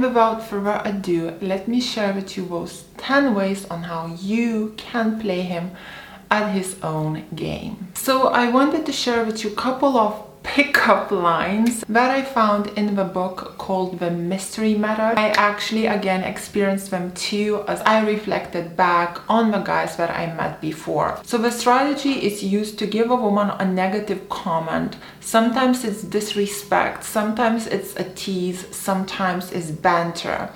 Without further ado, let me share with you those 10 ways on how you can play him at his own game. So I wanted to share with you a couple of pickup lines that I found in the book called The Mystery Method. I actually again experienced them too as I reflected back on the guys that I met before. So the strategy is used to give a woman a negative comment. Sometimes it's disrespect, sometimes it's a tease, sometimes it's banter.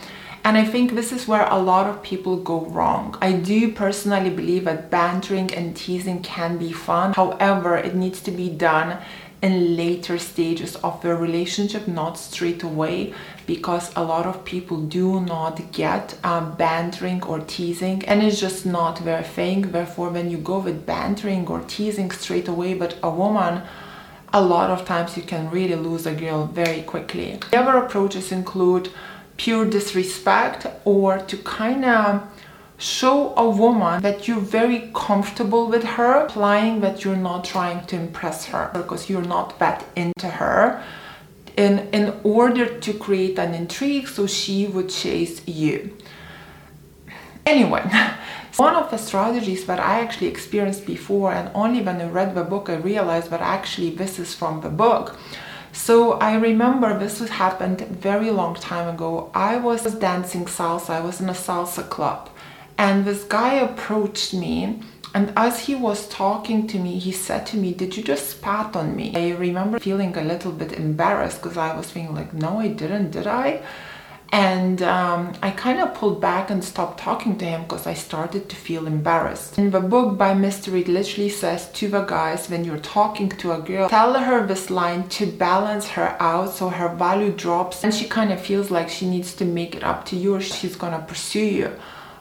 And I think this is where a lot of people go wrong. I do personally believe that bantering and teasing can be fun. However, it needs to be done in later stages of the relationship, not straight away, because a lot of people do not get um, bantering or teasing, and it's just not their thing. Therefore, when you go with bantering or teasing straight away, but a woman, a lot of times you can really lose a girl very quickly. The other approaches include pure disrespect or to kind of show a woman that you're very comfortable with her, implying that you're not trying to impress her because you're not that into her. In, in order to create an intrigue so she would chase you. Anyway, one of the strategies that I actually experienced before, and only when I read the book, I realized that actually this is from the book. So I remember this happened very long time ago. I was dancing salsa, I was in a salsa club and this guy approached me and as he was talking to me, he said to me, Did you just spat on me? I remember feeling a little bit embarrassed because I was feeling like, No, I didn't, did I? And um, I kind of pulled back and stopped talking to him because I started to feel embarrassed. In the book by Mystery, it literally says to the guys when you're talking to a girl, tell her this line to balance her out so her value drops and she kind of feels like she needs to make it up to you or she's gonna pursue you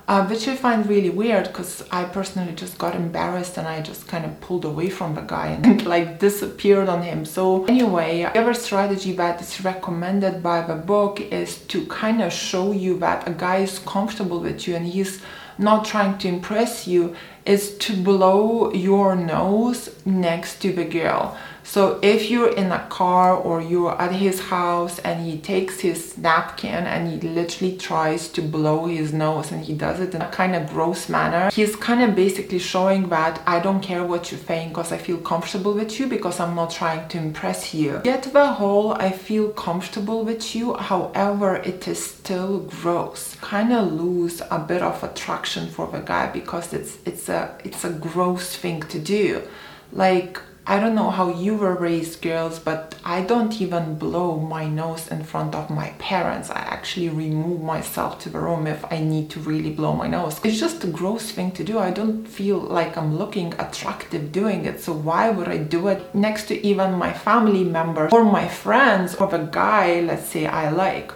uh, which I find really weird because I personally just got embarrassed and I just kind of pulled away from the guy and like disappeared on him. So anyway, the other strategy that is recommended by the book is to kind of show you that a guy is comfortable with you and he's not trying to impress you is to blow your nose next to the girl. So if you're in a car or you're at his house and he takes his napkin and he literally tries to blow his nose and he does it in a kind of gross manner, he's kind of basically showing that I don't care what you think because I feel comfortable with you because I'm not trying to impress you. Get the whole I feel comfortable with you, however, it is still gross. Kind of lose a bit of attraction for the guy because it's it's a it's a gross thing to do. Like I don't know how you were raised, girls, but I don't even blow my nose in front of my parents. I actually remove myself to the room if I need to really blow my nose. It's just a gross thing to do. I don't feel like I'm looking attractive doing it, so why would I do it next to even my family members or my friends or the guy, let's say, I like?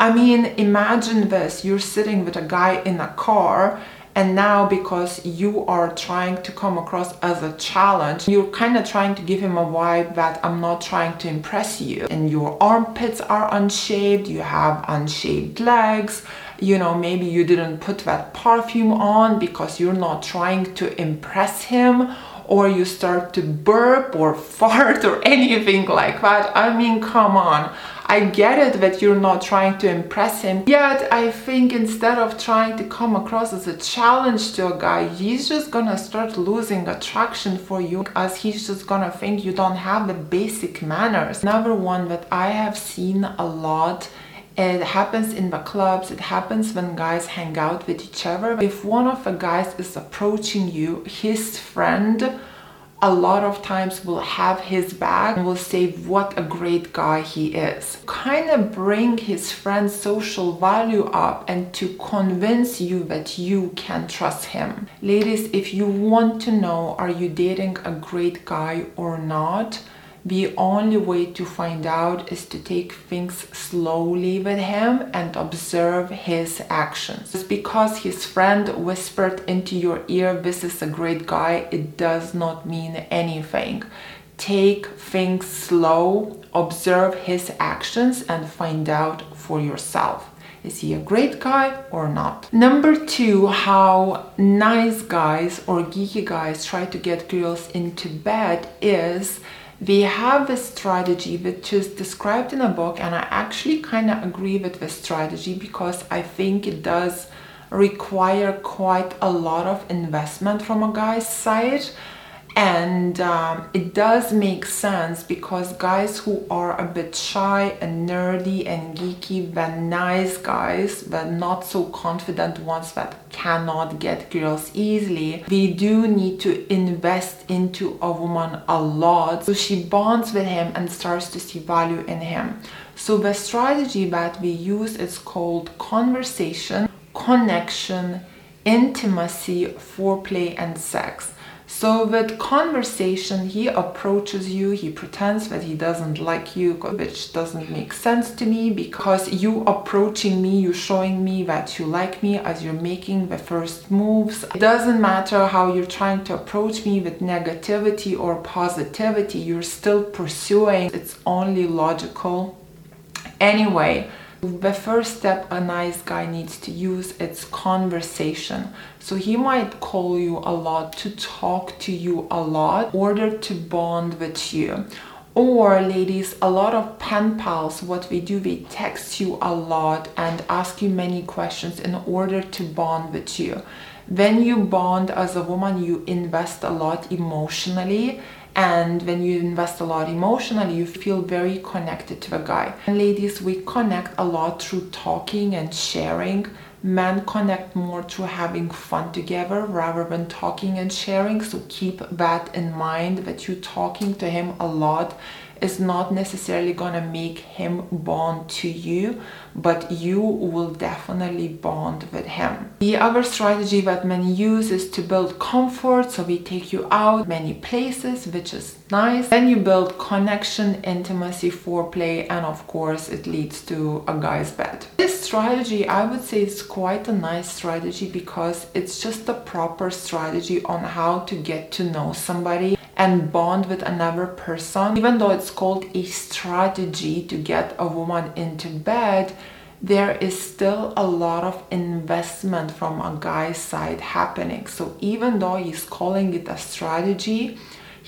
I mean, imagine this you're sitting with a guy in a car and now because you are trying to come across as a challenge you're kind of trying to give him a vibe that i'm not trying to impress you. And your armpits are unshaved you have unshaved legs. You know maybe you didn't put that perfume on because you're not trying to impress him or you start to burp or fart or anything like that i mean come on I get it that you're not trying to impress him, yet I think instead of trying to come across as a challenge to a guy, he's just gonna start losing attraction for you as he's just gonna think you don't have the basic manners. Another one that I have seen a lot it happens in the clubs, it happens when guys hang out with each other. If one of the guys is approaching you, his friend a lot of times will have his back and will say what a great guy he is. Kind of bring his friend's social value up and to convince you that you can trust him. Ladies, if you want to know are you dating a great guy or not, the only way to find out is to take things slowly with him and observe his actions. Just because his friend whispered into your ear, This is a great guy, it does not mean anything. Take things slow, observe his actions, and find out for yourself. Is he a great guy or not? Number two, how nice guys or geeky guys try to get girls into bed is they have a strategy which is described in a book and i actually kind of agree with this strategy because i think it does require quite a lot of investment from a guy's side and um, it does make sense because guys who are a bit shy and nerdy and geeky the nice guys but not so confident ones that cannot get girls easily they do need to invest into a woman a lot. So she bonds with him and starts to see value in him. So the strategy that we use is called conversation connection intimacy foreplay and sex so with conversation, he approaches you, he pretends that he doesn't like you, which doesn't make sense to me because you approaching me, you showing me that you like me as you're making the first moves. It doesn't matter how you're trying to approach me with negativity or positivity, you're still pursuing. It's only logical. Anyway, the first step a nice guy needs to use is conversation. So he might call you a lot to talk to you a lot in order to bond with you. Or ladies, a lot of pen pals, what we do, we text you a lot and ask you many questions in order to bond with you. When you bond as a woman, you invest a lot emotionally and when you invest a lot emotionally you feel very connected to a guy. And ladies we connect a lot through talking and sharing. Men connect more through having fun together rather than talking and sharing. So keep that in mind that you're talking to him a lot is not necessarily gonna make him bond to you, but you will definitely bond with him. The other strategy that men use is to build comfort, so we take you out many places, which is nice. Then you build connection, intimacy, foreplay, and of course it leads to a guy's bed. This strategy, I would say is quite a nice strategy because it's just a proper strategy on how to get to know somebody and bond with another person. Even though it's called a strategy to get a woman into bed, there is still a lot of investment from a guy's side happening. So even though he's calling it a strategy,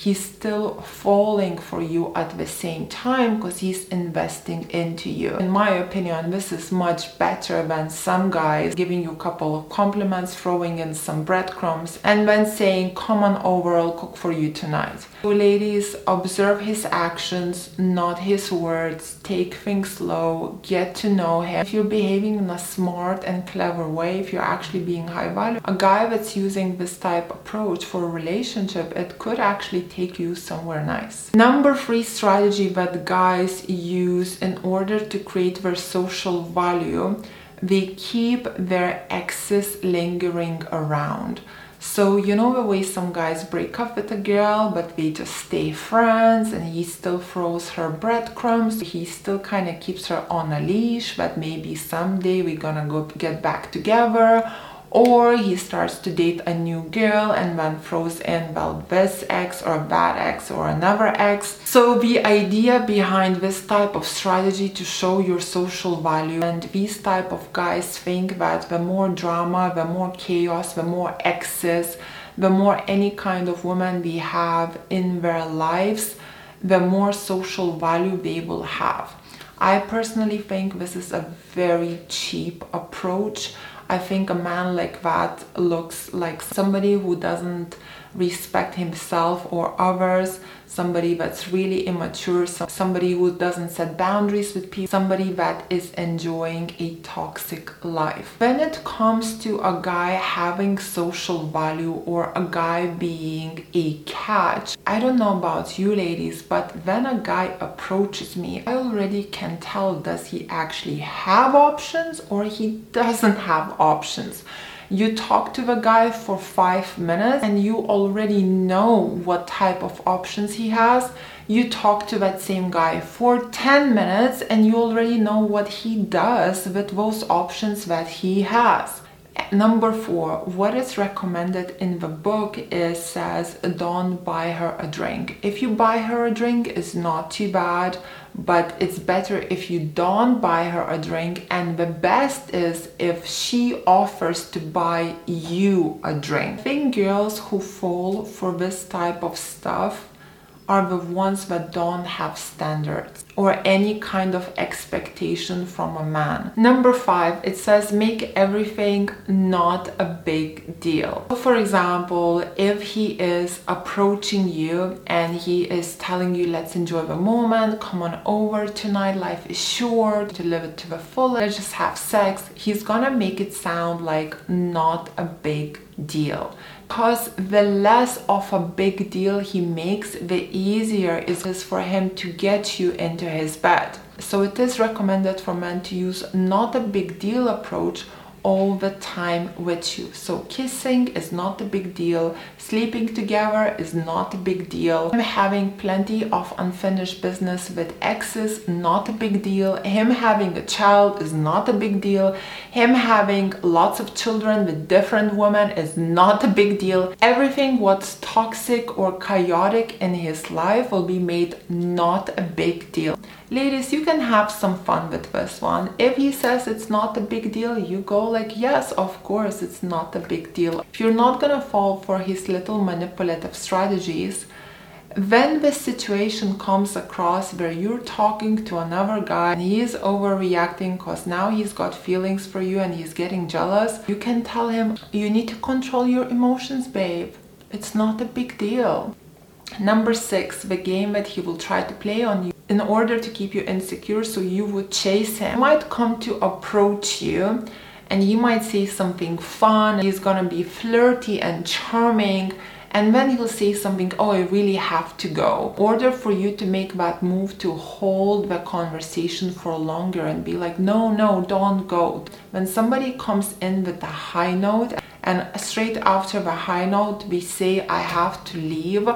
he's still falling for you at the same time because he's investing into you. In my opinion, this is much better than some guys giving you a couple of compliments, throwing in some breadcrumbs, and then saying, Come on over, I'll cook for you tonight. So, ladies, observe his actions, not his words. Take things slow, get to know him. If you're behaving in a smart and clever way, if you're actually being high value, a guy that's using this type approach for a relationship, it could actually take you somewhere nice. Number three strategy that guys use in order to create their social value, they keep their exes lingering around. So, you know the way some guys break up with a girl, but they just stay friends and he still throws her breadcrumbs. He still kind of keeps her on a leash, but maybe someday we're gonna go get back together or he starts to date a new girl and then throws in well this ex or that ex or another ex so the idea behind this type of strategy to show your social value and these type of guys think that the more drama the more chaos the more exes the more any kind of woman they have in their lives the more social value they will have. I personally think this is a very cheap approach I think a man like that looks like somebody who doesn't respect himself or others, somebody that's really immature, somebody who doesn't set boundaries with people, somebody that is enjoying a toxic life. When it comes to a guy having social value or a guy being a catch, I don't know about you ladies, but when a guy approaches me, I already can tell does he actually have options or he doesn't have options you talk to the guy for five minutes and you already know what type of options he has. You talk to that same guy for 10 minutes and you already know what he does with those options that he has. Number four, what is recommended in the book is says don't buy her a drink. If you buy her a drink, it's not too bad but it's better if you don't buy her a drink and the best is if she offers to buy you a drink. I think girls who fall for this type of stuff are the ones that don't have standards or any kind of expectation from a man. Number five, it says make everything not a big deal. So For example, if he is approaching you and he is telling you, let's enjoy the moment, come on over tonight, life is short, to live it to the fullest, let's just have sex, he's gonna make it sound like not a big deal because the less of a big deal he makes, the easier it is for him to get you into his bed. So it is recommended for men to use not a big deal approach all the time with you. So kissing is not a big deal, sleeping together is not a big deal, him having plenty of unfinished business with exes, not a big deal, him having a child is not a big deal, him having lots of children with different women is not a big deal. Everything what's toxic or chaotic in his life will be made not a big deal. Ladies, you can have some fun with this one. If he says it's not a big deal, you go like, yes, of course, it's not a big deal. If you're not gonna fall for his little manipulative strategies, when the situation comes across where you're talking to another guy and he's overreacting because now he's got feelings for you and he's getting jealous, you can tell him, you need to control your emotions, babe. It's not a big deal. Number six, the game that he will try to play on you in order to keep you insecure so you would chase him. He might come to approach you and he might say something fun. He's gonna be flirty and charming and then he'll say something, oh, I really have to go. Order for you to make that move to hold the conversation for longer and be like, no, no, don't go. When somebody comes in with a high note and straight after the high note, we say, I have to leave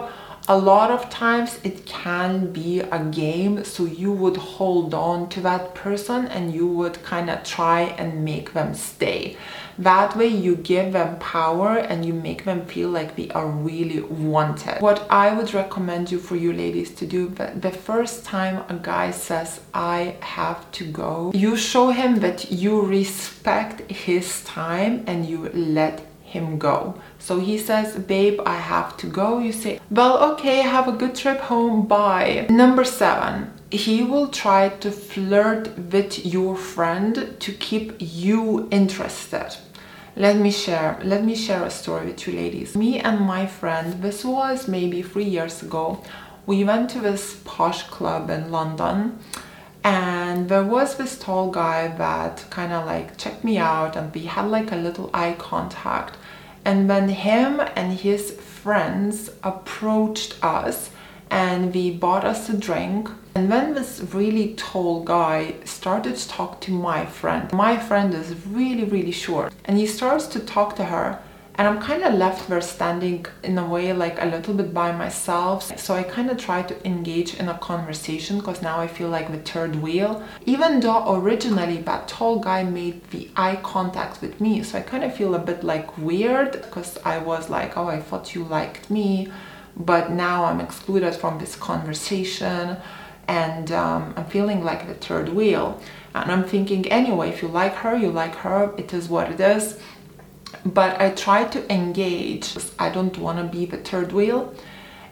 a lot of times it can be a game so you would hold on to that person and you would kind of try and make them stay that way you give them power and you make them feel like they are really wanted what i would recommend you for you ladies to do the first time a guy says i have to go you show him that you respect his time and you let him go. So he says, babe, I have to go. You say, well, okay, have a good trip home, bye. Number seven, he will try to flirt with your friend to keep you interested. Let me share, let me share a story with you ladies. Me and my friend, this was maybe three years ago, we went to this posh club in London and there was this tall guy that kind of like checked me out and we had like a little eye contact and when him and his friends approached us and we bought us a drink. And when this really tall guy started to talk to my friend. My friend is really really short. And he starts to talk to her and I'm kind of left there standing in a way like a little bit by myself. So I kind of try to engage in a conversation because now I feel like the third wheel. Even though originally that tall guy made the eye contact with me, so I kind of feel a bit like weird because I was like, oh, I thought you liked me, but now I'm excluded from this conversation and um, I'm feeling like the third wheel. And I'm thinking, anyway, if you like her, you like her, it is what it is but I try to engage. I don't want to be the third wheel.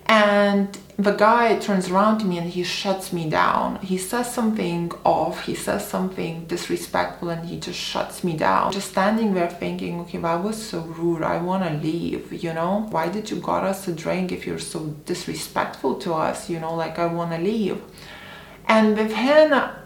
And the guy turns around to me and he shuts me down. He says something off, he says something disrespectful, and he just shuts me down. Just standing there thinking, okay, that was so rude. I want to leave, you know? Why did you got us a drink if you're so disrespectful to us? You know, like I want to leave. And within a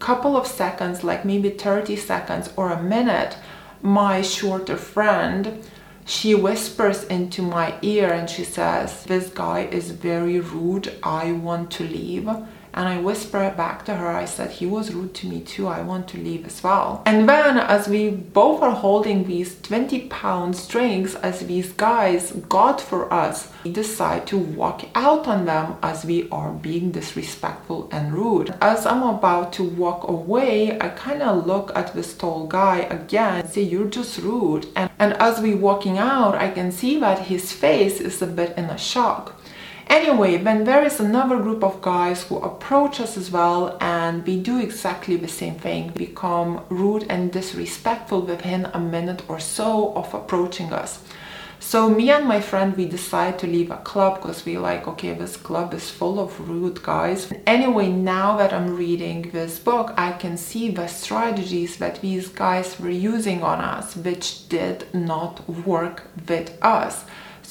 couple of seconds, like maybe 30 seconds or a minute, my shorter friend she whispers into my ear and she says this guy is very rude. I want to leave and I whispered back to her, I said, he was rude to me too, I want to leave as well. And then as we both are holding these 20 pound strings as these guys got for us, we decide to walk out on them as we are being disrespectful and rude. As I'm about to walk away, I kind of look at this tall guy again say, you're just rude. And, and as we walking out, I can see that his face is a bit in a shock. Anyway, then there is another group of guys who approach us as well and we do exactly the same thing, become rude and disrespectful within a minute or so of approaching us. So me and my friend, we decide to leave a club because we like, okay, this club is full of rude guys. Anyway, now that I'm reading this book, I can see the strategies that these guys were using on us, which did not work with us.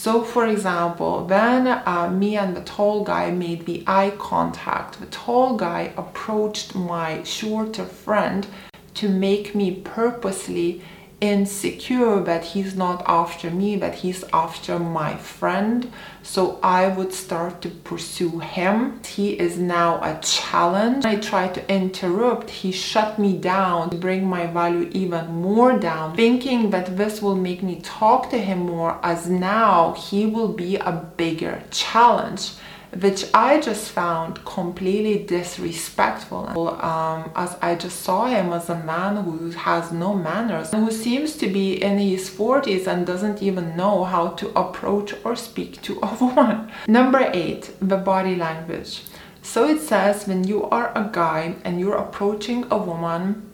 So, for example, when uh, me and the tall guy made the eye contact, the tall guy approached my shorter friend to make me purposely insecure that he's not after me, that he's after my friend. So I would start to pursue him. He is now a challenge. I try to interrupt. He shut me down to bring my value even more down, thinking that this will make me talk to him more as now he will be a bigger challenge which I just found completely disrespectful um, as I just saw him as a man who has no manners who seems to be in his 40s and doesn't even know how to approach or speak to a woman. Number eight, the body language. So it says when you are a guy and you're approaching a woman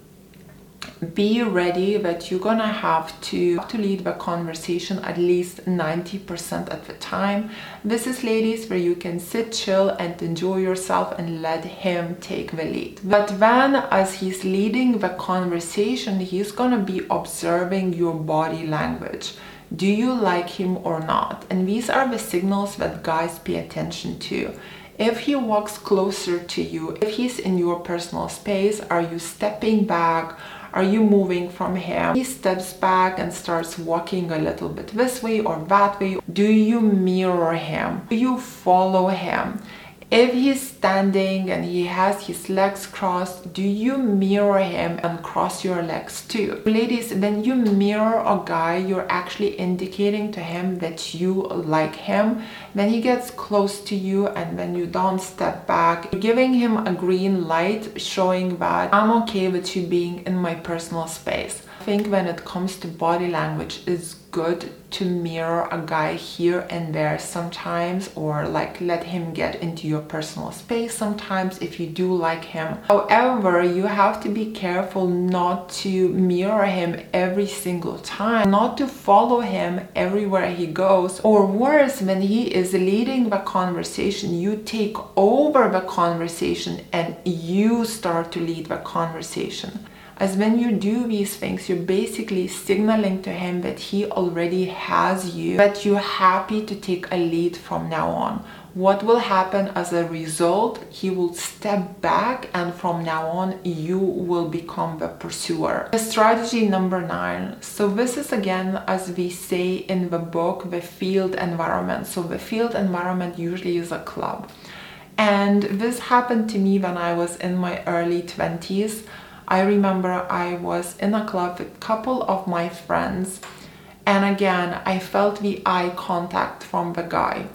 be ready that you're gonna have to, to lead the conversation at least 90% of the time. This is ladies where you can sit chill and enjoy yourself and let him take the lead. But then as he's leading the conversation, he's gonna be observing your body language. Do you like him or not? And these are the signals that guys pay attention to. If he walks closer to you, if he's in your personal space, are you stepping back? Are you moving from him? He steps back and starts walking a little bit this way or that way. Do you mirror him? Do you follow him? If he's standing and he has his legs crossed, do you mirror him and cross your legs too? Ladies, when you mirror a guy, you're actually indicating to him that you like him. When he gets close to you and when you don't step back, you're giving him a green light showing that I'm okay with you being in my personal space. Think when it comes to body language, it's good to mirror a guy here and there sometimes or like let him get into your personal space sometimes if you do like him. However, you have to be careful not to mirror him every single time, not to follow him everywhere he goes, or worse, when he is leading the conversation, you take over the conversation and you start to lead the conversation as when you do these things, you're basically signaling to him that he already has you, that you're happy to take a lead from now on. What will happen as a result? He will step back, and from now on, you will become the pursuer. The strategy number nine. So, this is again, as we say in the book, the field environment. So, the field environment usually is a club. And this happened to me when I was in my early 20s. I remember I was in a club with a couple of my friends and again I felt the eye contact from the guy.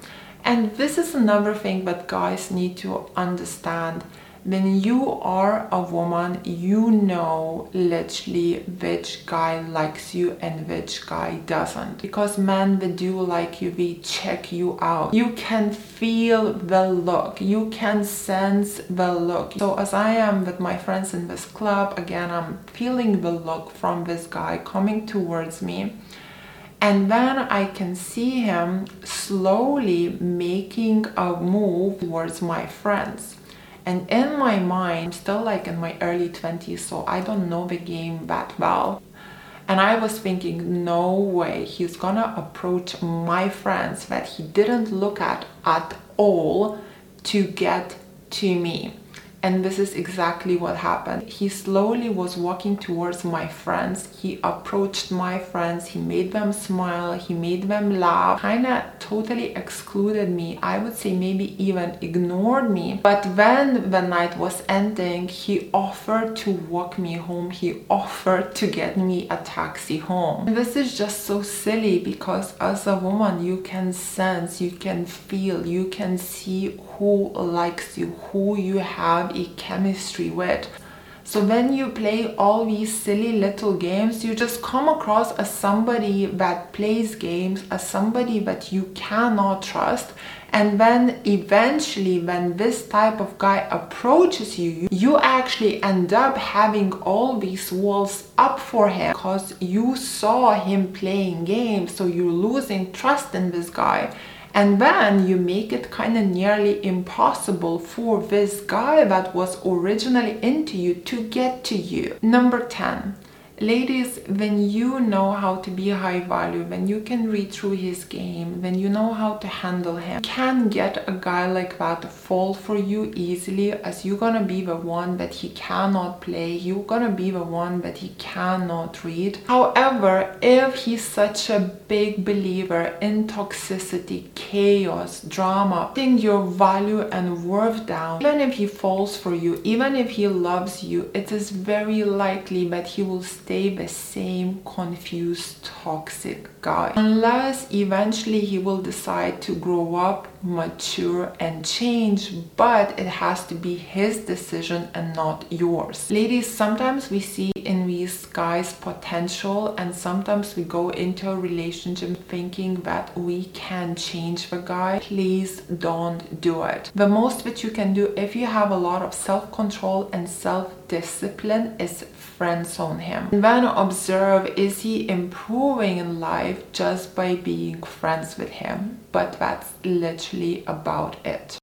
And this is another thing that guys need to understand when you are a woman, you know literally which guy likes you and which guy doesn't. Because men that do like you, they check you out. You can feel the look, you can sense the look. So, as I am with my friends in this club, again, I'm feeling the look from this guy coming towards me. And then I can see him slowly making a move towards my friends. And in my mind, I'm still like in my early 20s, so I don't know the game that well. And I was thinking, no way, he's gonna approach my friends that he didn't look at at all to get to me. And this is exactly what happened. He slowly was walking towards my friends. He approached my friends. He made them smile. He made them laugh. Kinda totally excluded me. I would say maybe even ignored me. But when the night was ending, he offered to walk me home. He offered to get me a taxi home. And this is just so silly because as a woman, you can sense, you can feel, you can see who likes you, who you have a chemistry with. So when you play all these silly little games, you just come across as somebody that plays games, as somebody that you cannot trust. And then eventually, when this type of guy approaches you, you actually end up having all these walls up for him because you saw him playing games. So you're losing trust in this guy and then you make it kind of nearly impossible for this guy that was originally into you to get to you. Number 10 Ladies, when you know how to be high value, when you can read through his game, when you know how to handle him, can get a guy like that to fall for you easily as you're gonna be the one that he cannot play, you're gonna be the one that he cannot read. However, if he's such a big believer in toxicity, chaos, drama, putting your value and worth down, even if he falls for you, even if he loves you, it is very likely that he will stay the same confused, toxic guy. Unless eventually he will decide to grow up, mature, and change, but it has to be his decision and not yours. Ladies, sometimes we see in these guys potential, and sometimes we go into a relationship thinking that we can change the guy. Please don't do it. The most that you can do if you have a lot of self control and self discipline is friend zone him. And then observe is he improving in life just by being friends with him? But that's literally about it.